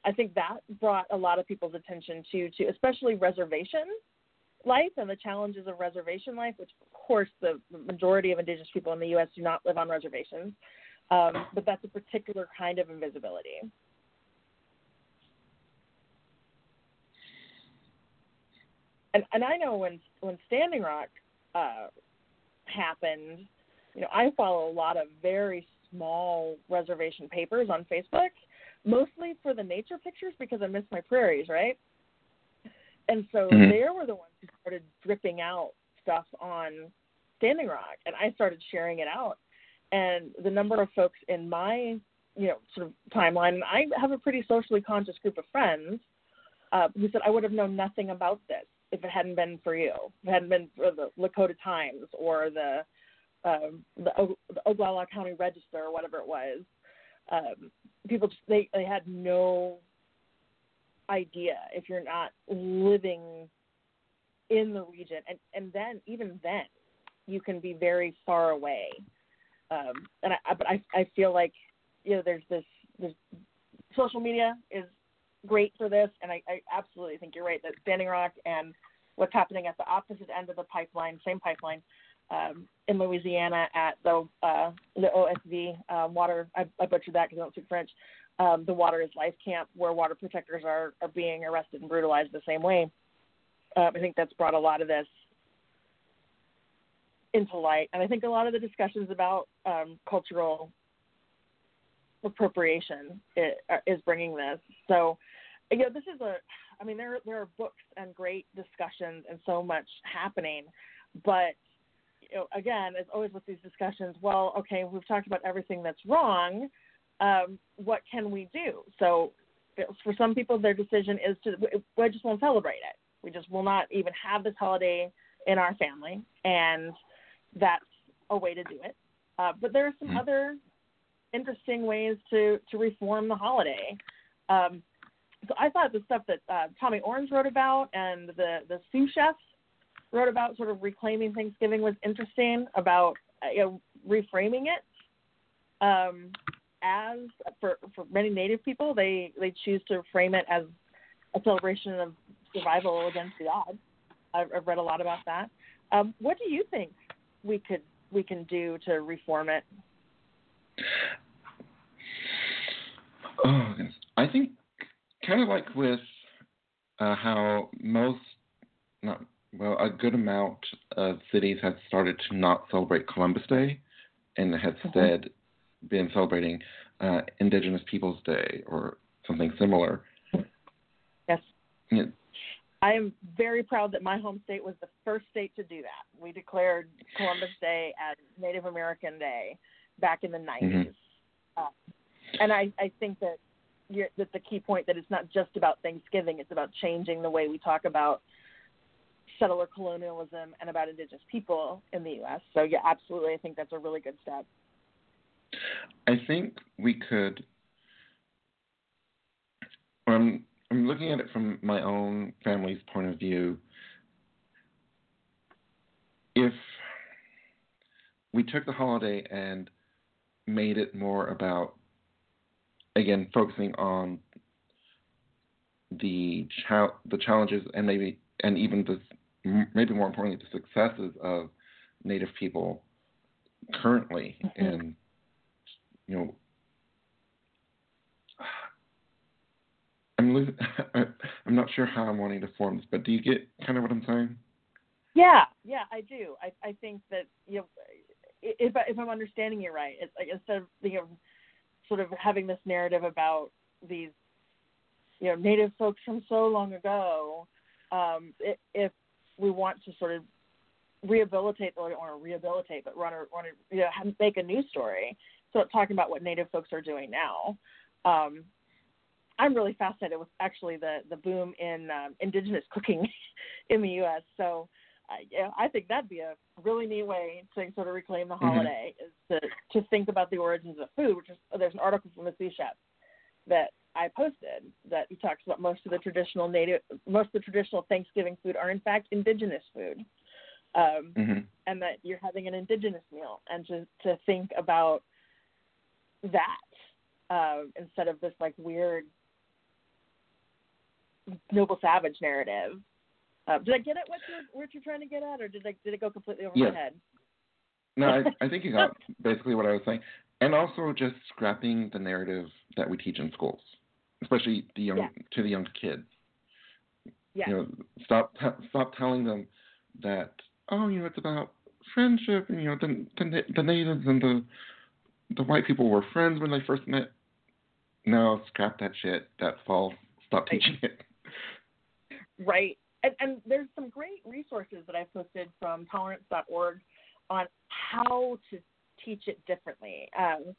I think that brought a lot of people's attention to, to especially reservation life and the challenges of reservation life, which of course the majority of Indigenous people in the U.S. do not live on reservations. Um, but that's a particular kind of invisibility. and and I know when when Standing Rock uh, happened, you know, I follow a lot of very small reservation papers on Facebook, mostly for the nature pictures because I miss my prairies, right? And so Mhm. they were the ones who started dripping out stuff on Standing Rock, and I started sharing it out. And the number of folks in my, you know, sort of timeline, and I have a pretty socially conscious group of friends uh, who said I would have known nothing about this if it hadn't been for you, if it hadn't been for the Lakota Times or the um, the, o- the Oglala County Register or whatever it was. Um, people just they they had no idea if you're not living in the region, and and then even then you can be very far away. Um, and I, I but I I feel like you know there's this this social media is great for this, and I, I absolutely think you're right that Standing Rock and what's happening at the opposite end of the pipeline, same pipeline, um, in Louisiana at the uh, the OSV um, water. I, I butchered that because I don't speak French. Um, the Water is Life camp, where water protectors are are being arrested and brutalized the same way. Um, I think that's brought a lot of this into light, and I think a lot of the discussions about um, cultural appropriation i- uh, is bringing this. So, you know, this is a. I mean, there there are books and great discussions and so much happening, but you know, again, as always with these discussions, well, okay, we've talked about everything that's wrong. Um, what can we do? So, for some people, their decision is to we just won't celebrate it. We just will not even have this holiday in our family, and that's a way to do it. Uh, but there are some Mhm. other interesting ways to to reform the holiday. Um, so I thought the stuff that uh, Tommy Orange wrote about and the the Sioux chefs wrote about, sort of reclaiming Thanksgiving, was interesting about uh, you know, reframing it. Um, as for for many Native people, they they choose to frame it as a celebration of survival against the odds. I've, I've read a lot about that. Um, what do you think we could we can do to reform it? Oh. I think kind of like with uh, how most, not well, a good amount of cities have started to not celebrate Columbus Day, and have Mhm. instead been celebrating uh, Indigenous Peoples Day or something similar. Yes. Yeah, I am very proud that my home state was the first state to do that. We declared Columbus Day as Native American Day back in the 90s. Uh, and I, I think that you're, that the key point that it's not just about Thanksgiving, it's about changing the way we talk about settler colonialism and about indigenous people in the U.S. So, yeah, absolutely. I think that's a really good step. I think we could. I'm I'm looking at it from my own family's point of view. If we took the holiday and made it more about, again, focusing on the chal- the challenges and maybe and even the maybe more importantly the successes of Native people currently Mhm. and you know I'm lo- [LAUGHS] I'm not sure how I'm wanting to form this, but do you get kind of what I'm saying? Yeah, yeah, I do. I I think that you know, if I, if I'm understanding you right, it's like instead of you know, sort of having this narrative about these, you know, native folks from so long ago, um, if we want to sort of rehabilitate or don't want to rehabilitate, but run a run a, you know have- make a news story. So it's talking about what Native folks are doing now. Um, I'm really fascinated with actually the the boom in um, indigenous cooking [LAUGHS] in the U.S. So uh, yeah, I think that'd be a really neat way to sort of reclaim the Mhm. holiday is to to think about the origins of food. Which is there's an article from the Sioux Chef that I posted that he talks about most of the traditional native most of the traditional Thanksgiving food are in fact indigenous food. Um, hmm and that you're having an indigenous meal and to to think about that uh, instead of this like weird noble savage narrative. Uh, did I get at what you're what you're trying to get at, or did I did it go completely over Yes. my head? No, I, [LAUGHS] I think you got basically what I was saying, and also just scrapping the narrative that we teach in schools, especially the young Yeah. to the young kids. Yeah. You know, stop t- stop telling them that oh, you know, it's about friendship, and you know, the the, the natives and the the white people were friends when they first met. No, scrap that shit. That's false. Stop Right. teaching it. Right. And, and there's some great resources that I've posted from tolerance.org on how to teach it differently. Um,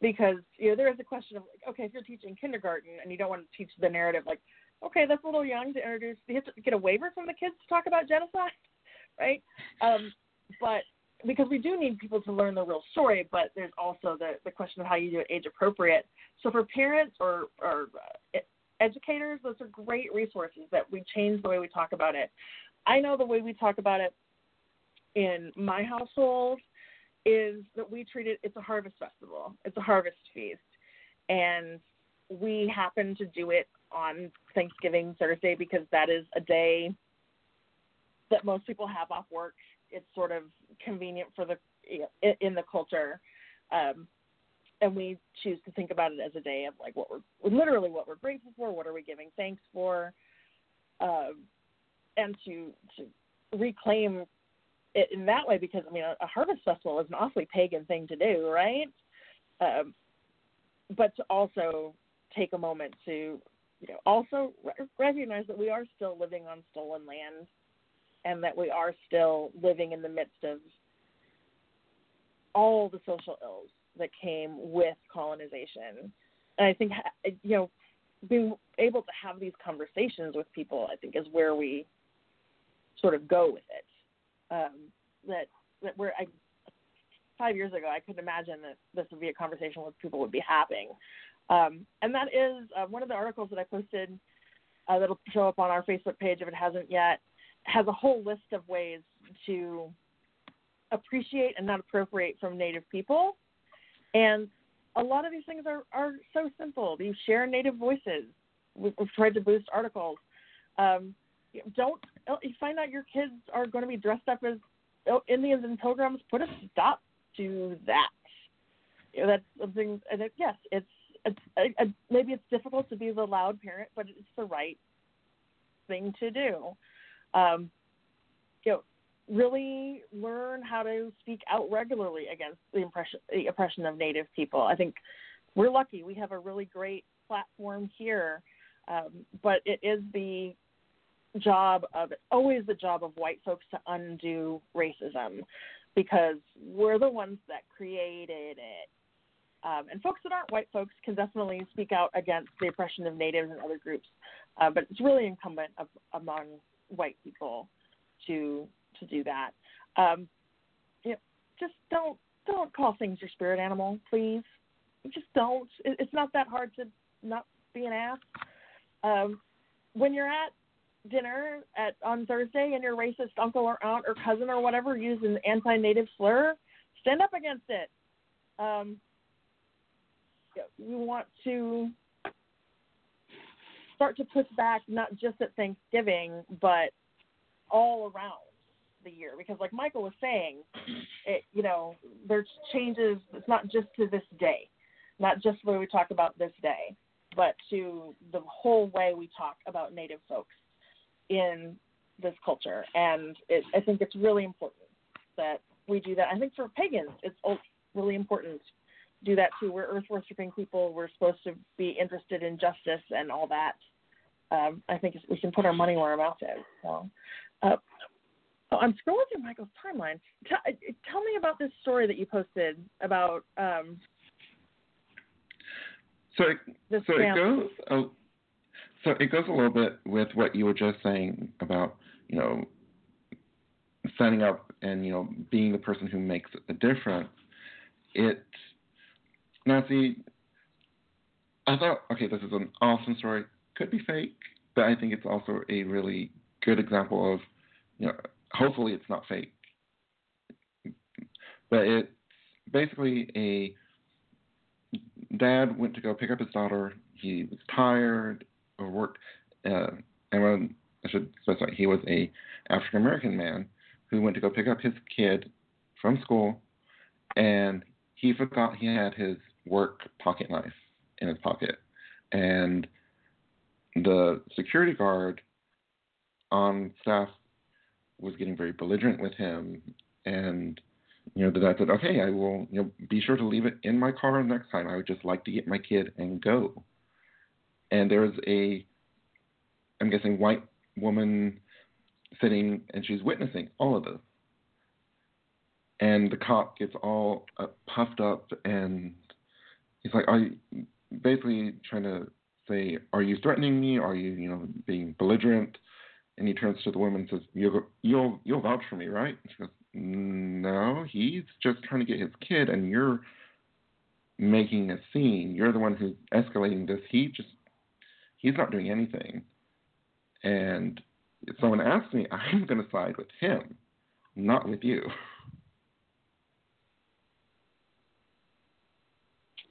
because you know there is a question of like, okay, if you're teaching kindergarten and you don't want to teach the narrative, like, okay, that's a little young to introduce. You have to get a waiver from the kids to talk about genocide, [LAUGHS] right? Um, but because we do need people to learn the real story, but there's also the the question of how you do it age appropriate. So for parents or or uh, educators, those are great resources that we change the way we talk about it. I know the way we talk about it in my household is that we treat it, it's a harvest festival, it's a harvest feast. And we happen to do it on Thanksgiving Thursday because that is a day that most people have off work. It's sort of convenient for the in the culture. Um, and we choose to think about it as a day of like what we're literally what we're grateful for, what are we giving thanks for, um, and to to reclaim in that way because I mean a, a harvest festival is an awfully pagan thing to do, right? Um, but to also take a moment to you know also re- recognize that we are still living on stolen land and that we are still living in the midst of all the social ills that came with colonization. And I think, you know, being able to have these conversations with people, I think, is where we sort of go with it. Um, that that where I five years ago I couldn't imagine that this would be a conversation where people would be having. Um, and that is uh, one of the articles that I posted uh, that'll show up on our Facebook page if it hasn't yet. Has a whole list of ways to appreciate and not appropriate from Native people. And a lot of these things are, are so simple. You share Native voices. We've, we've tried to boost articles. Um, don't you find out your kids are going to be dressed up as Indians and pilgrims? Put a stop to that. You know, that's something. And it, yes, it's, it's a, a, maybe it's difficult to be the loud parent, but it's the right thing to do. Um, you know, really learn how to speak out regularly against the impression the oppression of Native people. I think we're lucky; we have a really great platform here, um, but it is the job of always the job of white folks to undo racism because we're the ones that created it. Um, and folks that aren't white folks can definitely speak out against the oppression of natives and other groups, uh, but it's really incumbent of, among white people to to do that. Um, you know, just don't don't call things your spirit animal, please. Just don't. It, it's not that hard to not be an ass. Um, when you're at dinner at on Thursday and your racist uncle or aunt or cousin or whatever use an anti-native slur, stand up against it. Um, you want to start to push back not just at Thanksgiving, but all around the year. Because, like Michael was saying, it, you know, there's changes. It's not just to this day, not just the way we talk about this day, but to the whole way we talk about Native folks in this culture. And it, I think it's really important that we do that. I think for pagans, it's really important to do that too. We're earth worshiping people. We're supposed to be interested in justice and all that. Um, I think we can put our money where our mouth is. So, uh, Oh, I'm scrolling through Michael's timeline. Tell, tell me about this story that you posted about um, So it, this so it goes a, so it goes a little bit with what you were just saying about you know signing up and you know being the person who makes a difference. It now see, I thought okay, this is an awesome story. Could be fake, but I think it's also a really good example of you know hopefully it's not fake. But it's basically a dad went to go pick up his daughter. He was tired worked. Uh, and I should specify, he was a African American man who went to go pick up his kid from school, and he forgot he had his work pocket knife in his pocket, and the security guard on staff was getting very belligerent with him and you know, the dad said, "Okay, I will, you know, be sure to leave it in my car next time. I would just like to get my kid and go." And there's a, I'm guessing, white woman sitting, and she's witnessing all of this. And the cop gets all uh, puffed up, and he's like, "Are you basically trying to say, are you threatening me? Are you, you know, being belligerent?" And he turns to the woman and says, "You'll, you'll, you'll vouch for me, right?" And she goes, no, he's just trying to get his kid, and you're making a scene. You're the one who's escalating this. He just, he's not doing anything. And if someone asks me, [LAUGHS] I'm going to side with him, not with you.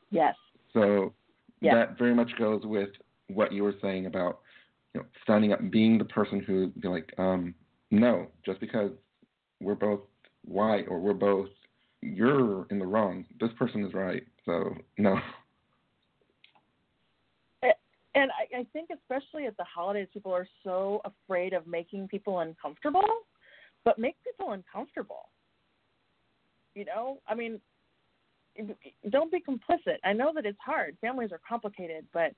Yes. So Yeah. that very much goes with what you were saying about, you know, standing up, being the person who be like, um, no, just because we're both white or we're both you're in the wrong. This person is right. So no. [LAUGHS] And I, I think especially at the holidays, people are so afraid of making people uncomfortable, but make people uncomfortable. You know, I mean, don't be complicit. I know that it's hard. Families are complicated, but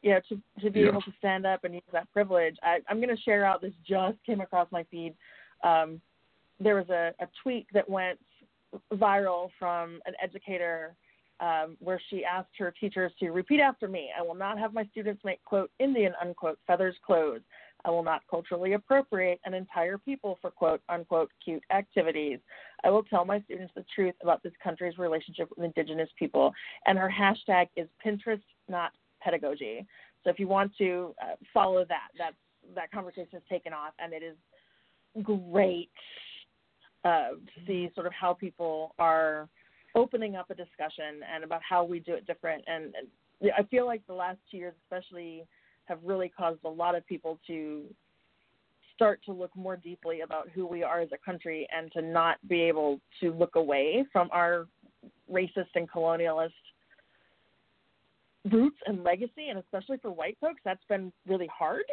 you know, to to be Yeah. able to stand up and use that privilege. I, I'm going to share out. This just came across my feed. Um, there was a, a tweet that went viral from an educator um, where she asked her teachers to repeat after me. I will not have my students make quote Indian unquote feathers clothes. I will not culturally appropriate an entire people for quote unquote cute activities. I will tell my students the truth about this country's relationship with indigenous people. And her hashtag is Pinterest, not pedagogy. So if you want to uh, follow that, that's that conversation has taken off, and it is great uh, to see sort of how people are opening up a discussion and about how we do it different. And, and I feel like the last two years, especially, have really caused a lot of people to start to look more deeply about who we are as a country and to not be able to look away from our racist and colonialist roots and legacy. And especially for white folks, that's been really hard.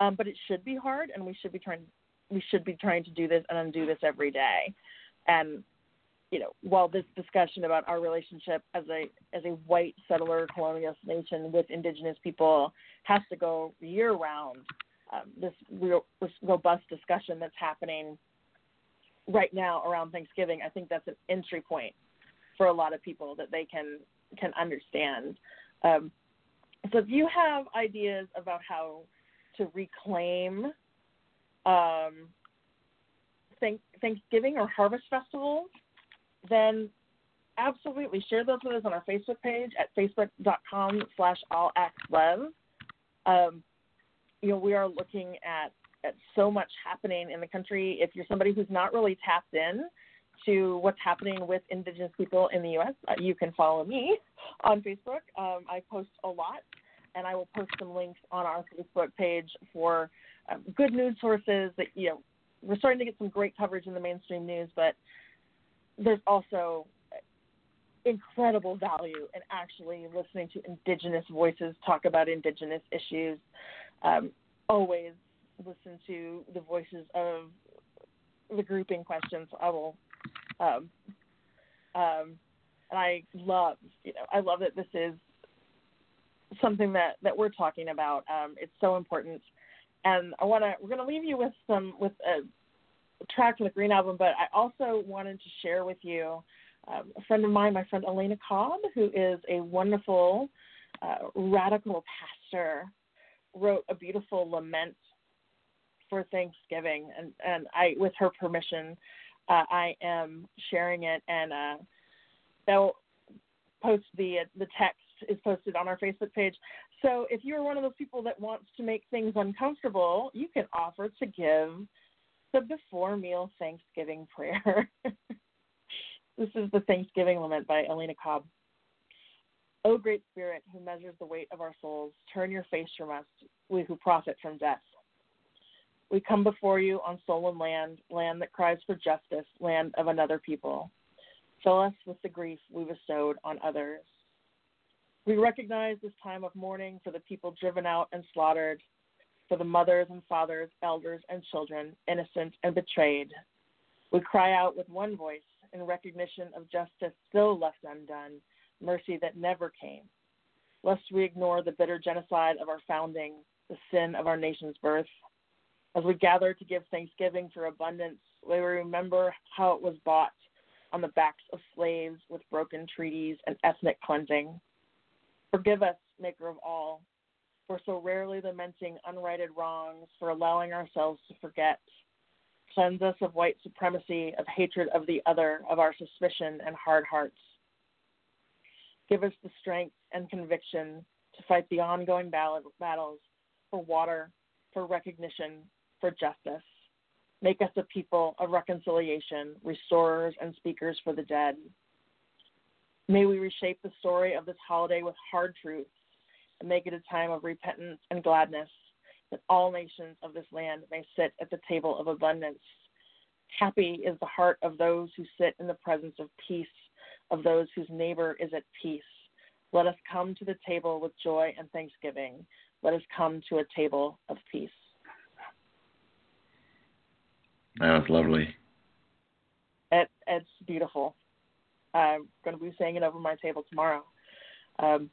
Um, but it should be hard, and we should be trying we should be trying to do this and undo this every day. And you know, while this discussion about our relationship as a as a white settler colonialist nation with indigenous people has to go year round, um, this real robust discussion that's happening right now around Thanksgiving, I think that's an entry point for a lot of people that they can can understand. Um, so if you have ideas about how to reclaim um, thank, Thanksgiving or harvest festivals, then absolutely share those with us on our Facebook page at facebook.com slash allactslove. Um, you know, we are looking at, at so much happening in the country. If you're somebody who's not really tapped in to what's happening with Indigenous people in the U.S., uh, you can follow me on Facebook. Um, I post a lot, and I will post some links on our Facebook page for um, good news sources that, you know, we're starting to get some great coverage in the mainstream news, but there's also incredible value in actually listening to indigenous voices talk about indigenous issues. Um, always listen to the voices of the group in question. So I will, um, um, and I love, you know, I love that this is something that that we're talking about. Um, it's so important, and I want to. We're going to leave you with some with a track from the Green album, but I also wanted to share with you um, a friend of mine, my friend Elena Cobb, who is a wonderful uh, radical pastor, wrote a beautiful lament for Thanksgiving, and and I, with her permission, uh, I am sharing it, and uh, they'll post the the text is posted on our Facebook page. So if you're one of those people that wants to make things uncomfortable, you can offer to give the before meal Thanksgiving prayer. [LAUGHS] this is the Thanksgiving Lament by Elena Cobb. O great Spirit, who measures the weight of our souls, turn your face from us, we who profit from death. We come before you on stolen land, land that cries for justice, land of another people. Fill us with the grief we bestowed on others. We recognize this time of mourning for the people driven out and slaughtered, for the mothers and fathers, elders and children, innocent and betrayed. We cry out with one voice in recognition of justice still left undone, mercy that never came. Lest we ignore the bitter genocide of our founding, the sin of our nation's birth. As we gather to give thanksgiving for abundance, we remember how it was bought on the backs of slaves with broken treaties and ethnic cleansing. Forgive us, Maker of all, for so rarely lamenting unrighted wrongs, for allowing ourselves to forget. Cleanse us of white supremacy, of hatred of the other, of our suspicion and hard hearts. Give us the strength and conviction to fight the ongoing battles for water, for recognition, for justice. Make us a people of reconciliation, restorers and speakers for the dead. May we reshape the story of this holiday with hard truths and make it a time of repentance and gladness that all nations of this land may sit at the table of abundance. Happy is the heart of those who sit in the presence of peace, of those whose neighbor is at peace. Let us come to the table with joy and thanksgiving. Let us come to a table of peace. That was lovely. It, it's beautiful. I'm going to be saying it over my table tomorrow. Um,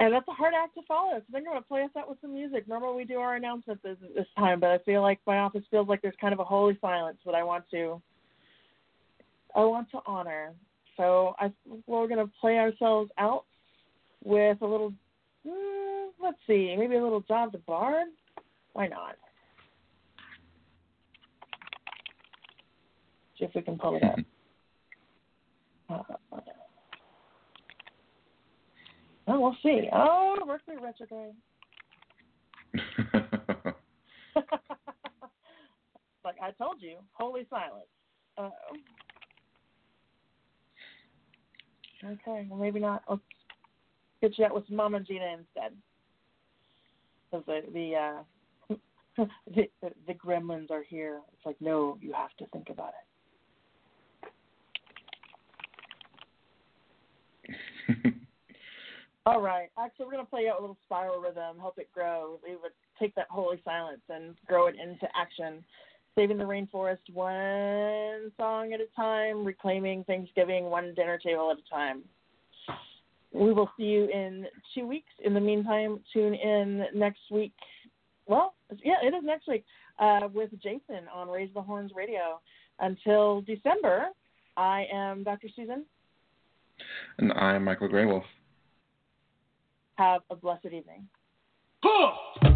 and that's a hard act to follow. So they're going to play us out with some music. Normally we do our announcements this, this time, but I feel like my office feels like there's kind of a holy silence that I want to I want to honor. So I we're going to play ourselves out with a little. Mm, let's see, maybe a little job John DeBard. Why not? See if we can pull it up. [LAUGHS] Uh, oh, we'll see. Oh, Mercury retrograde. [LAUGHS] like I told you, holy silence. Uh, okay, well maybe not. Let's get you out with Mama Gina instead. Because the the, uh, the [LAUGHS] the the gremlins are here. It's like no, you have to think about it. [LAUGHS] All right. Actually, we're going to play out a little spiral rhythm, help it grow. We would take that holy silence and grow it into action. Saving the rainforest one song at a time, reclaiming Thanksgiving one dinner table at a time. We will see you in two weeks. In the meantime, tune in next week. Well, yeah, it is next week uh, with Jason on Raise the Horns Radio. Until December, I am Dr. Susan. And I'm Michael Greywolf. Have a blessed evening. Be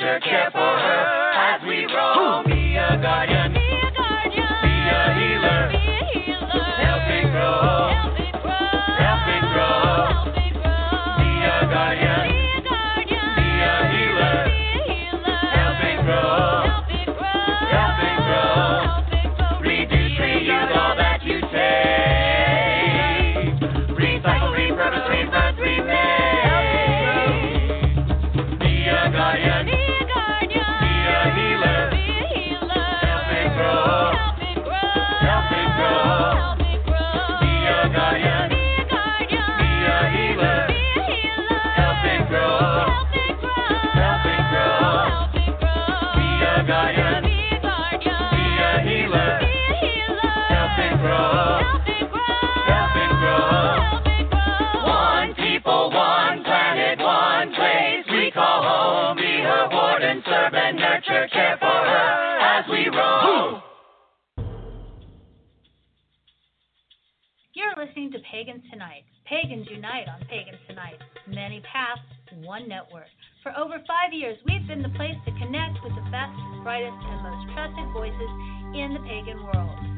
nurture, care for her as we roll. Listening to Pagans Tonight. Pagans unite on Pagans Tonight. Many paths, one network. For over five years, we've been the place to connect with the best, brightest, and most trusted voices in the pagan world.